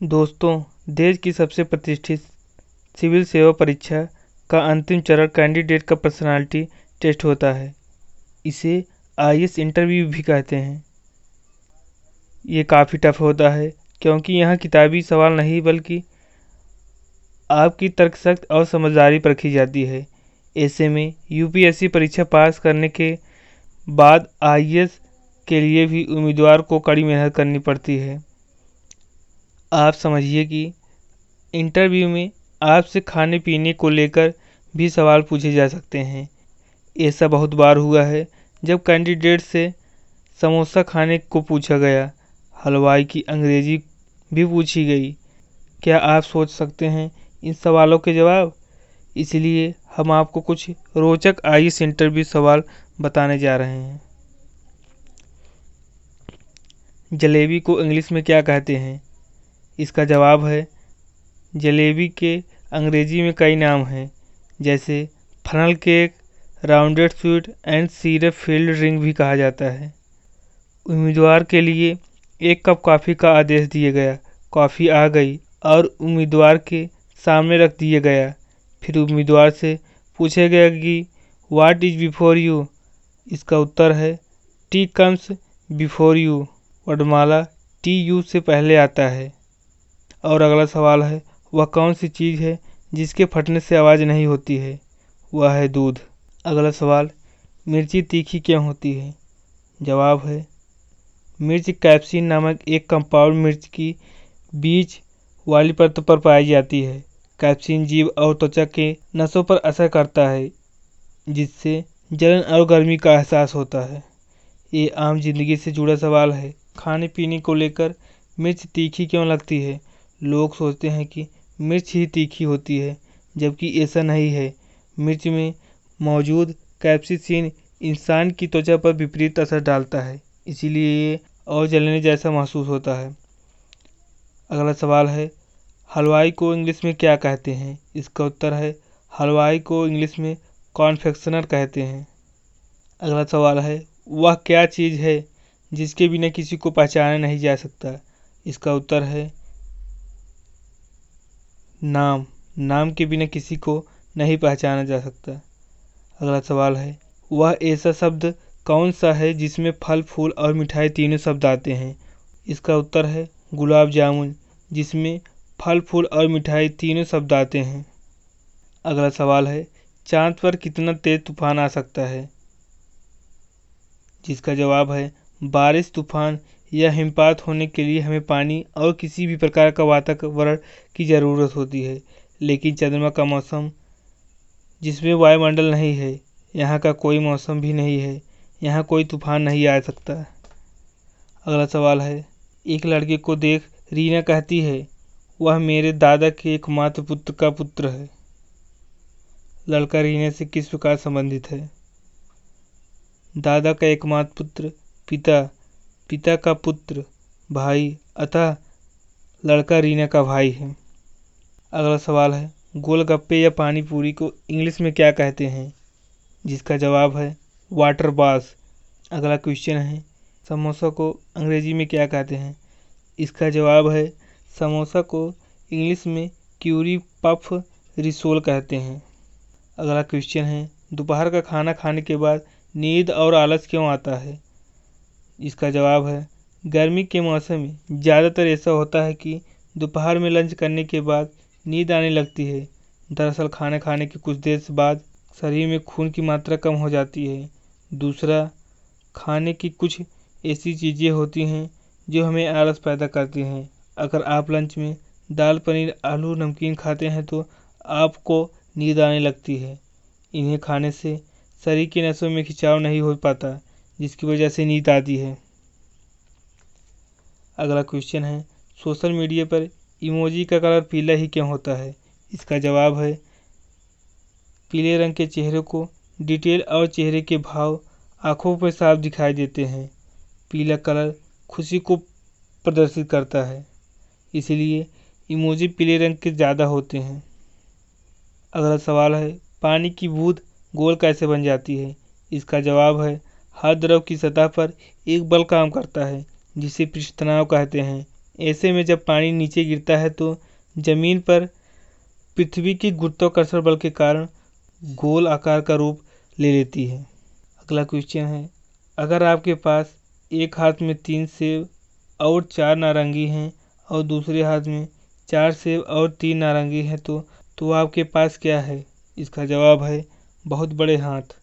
दोस्तों, देश की सबसे प्रतिष्ठित सिविल सेवा परीक्षा का अंतिम चरण कैंडिडेट का पर्सनालिटी टेस्ट होता है। इसे आई इंटरव्यू भी कहते हैं। ये काफ़ी टफ होता है, क्योंकि यहाँ किताबी सवाल नहीं, बल्कि आपकी तर्क सख्त और समझदारी परखी जाती है। ऐसे में यूपीएससी परीक्षा पास करने के बाद आईएएस के लिए भी उम्मीदवार को कड़ी मेहनत करनी पड़ती है। आप समझिए कि इंटरव्यू में आपसे खाने पीने को लेकर भी सवाल पूछे जा सकते हैं। ऐसा बहुत बार हुआ है जब कैंडिडेट से समोसा खाने को पूछा गया। हलवाई की अंग्रेज़ी भी पूछी गई। क्या आप सोच सकते हैं इन सवालों के जवाब? इसलिए हम आपको कुछ रोचक आइस इंटरव्यू सवाल बताने जा रहे हैं। जलेबी को इंग्लिश में क्या कहते हैं? इसका जवाब है, जलेबी के अंग्रेज़ी में कई नाम हैं, जैसे funnel cake, rounded sweet and syrup field ring भी कहा जाता है। उम्मीदवार के लिए एक कप कॉफ़ी का आदेश दिया गया। कॉफ़ी आ गई और उम्मीदवार के सामने रख दिया गया। फिर उम्मीदवार से पूछा गया कि वाट इज़ बिफोर यू इसका उत्तर है टी कम्स बिफोर यू वर्णमाला टी यू से पहले आता है। और अगला सवाल है, वह कौन सी चीज़ है जिसके फटने से आवाज़ नहीं होती है? वह है दूध। अगला सवाल, मिर्ची तीखी क्यों होती है? जवाब है, मिर्च कैप्सिन नामक एक कंपाउंड मिर्च की बीज वाली परत पर पाई जाती है। कैप्सिन जीव और त्वचा के नसों पर असर करता है, जिससे जलन और गर्मी का एहसास होता है। ये आम ज़िंदगी से जुड़ा सवाल है। खाने पीने को लेकर मिर्च तीखी क्यों लगती है? लोग सोचते हैं कि मिर्च ही तीखी होती है, जबकि ऐसा नहीं है। मिर्च में मौजूद कैप्सिसिन इंसान की त्वचा पर विपरीत असर डालता है, इसीलिए ये और जलने जैसा महसूस होता है। अगला सवाल है, हलवाई को इंग्लिश में क्या कहते हैं? इसका उत्तर है, हलवाई को इंग्लिश में कॉन्फेक्शनर कहते हैं। अगला सवाल है, वह क्या चीज़ है जिसके बिना किसी को पहचाना नहीं जा सकता? इसका उत्तर है नाम नाम के बिना किसी को नहीं पहचाना जा सकता। अगला सवाल है, वह ऐसा शब्द कौन सा है जिसमें फल, फूल और मिठाई तीनों शब्द आते हैं? इसका उत्तर है, गुलाब जामुन, जिसमें फल, फूल और मिठाई तीनों शब्द आते हैं। अगला सवाल है, चाँद पर कितना तेज तूफ़ान आ सकता है? जिसका जवाब है, बारिश, तूफ़ान या हिमपात होने के लिए हमें पानी और किसी भी प्रकार का वातावरण की ज़रूरत होती है। लेकिन चंद्रमा का मौसम, जिसमें वायुमंडल नहीं है, यहाँ का कोई मौसम भी नहीं है। यहाँ कोई तूफ़ान नहीं आ सकता। अगला सवाल है, एक लड़के को देख रीना कहती है, वह मेरे दादा के एकमात्र पुत्र का पुत्र है। लड़का रीना से किस प्रकार संबंधित है? दादा का एकमात्र पुत्र, पिता पिता का पुत्र, भाई, अतः लड़का रीना का भाई है। अगला सवाल है, गोलगप्पे या पानी पूरी को इंग्लिश में क्या कहते हैं? जिसका जवाब है वाटर बास अगला क्वेश्चन है, समोसा को अंग्रेज़ी में क्या कहते हैं? इसका जवाब है, समोसा को इंग्लिश में क्यूरी पफ रिसोल कहते हैं। अगला क्वेश्चन है, दोपहर का खाना खाने के बाद नींद और आलस क्यों आता है? इसका जवाब है, गर्मी के मौसम में ज़्यादातर ऐसा होता है कि दोपहर में लंच करने के बाद नींद आने लगती है। दरअसल खाना खाने के कुछ देर बाद शरीर में खून की मात्रा कम हो जाती है। दूसरा, खाने की कुछ ऐसी चीज़ें होती हैं जो हमें आलस पैदा करती हैं। अगर आप लंच में दाल, पनीर, आलू, नमकीन खाते हैं तो आपको नींद आने लगती है। इन्हें खाने से शरीर के नसों में खिंचाव नहीं हो पाता। जिसकी वजह से नींद आती है। अगला क्वेश्चन है सोशल मीडिया पर इमोजी का कलर पीला ही क्यों होता है? इसका जवाब है, पीले रंग के चेहरे को डिटेल और चेहरे के भाव आँखों पर साफ़ दिखाई देते हैं। पीला कलर खुशी को प्रदर्शित करता है, इसलिए इमोजी पीले रंग के ज़्यादा होते हैं। अगला सवाल है, पानी की बूंद गोल कैसे बन जाती है? इसका जवाब है हर द्रव की सतह पर एक बल काम करता है, जिसे पृष्ठ तनाव कहते हैं। ऐसे में जब पानी नीचे गिरता है तो ज़मीन पर पृथ्वी की गुरुत्वाकर्षण बल के कारण गोल आकार का रूप ले लेती है। अगला क्वेश्चन है, अगर आपके पास एक हाथ में तीन सेब और चार नारंगी हैं और दूसरे हाथ में चार सेब और तीन नारंगी हैं तो तो आपके पास क्या है? इसका जवाब है, बहुत बड़े हाथ।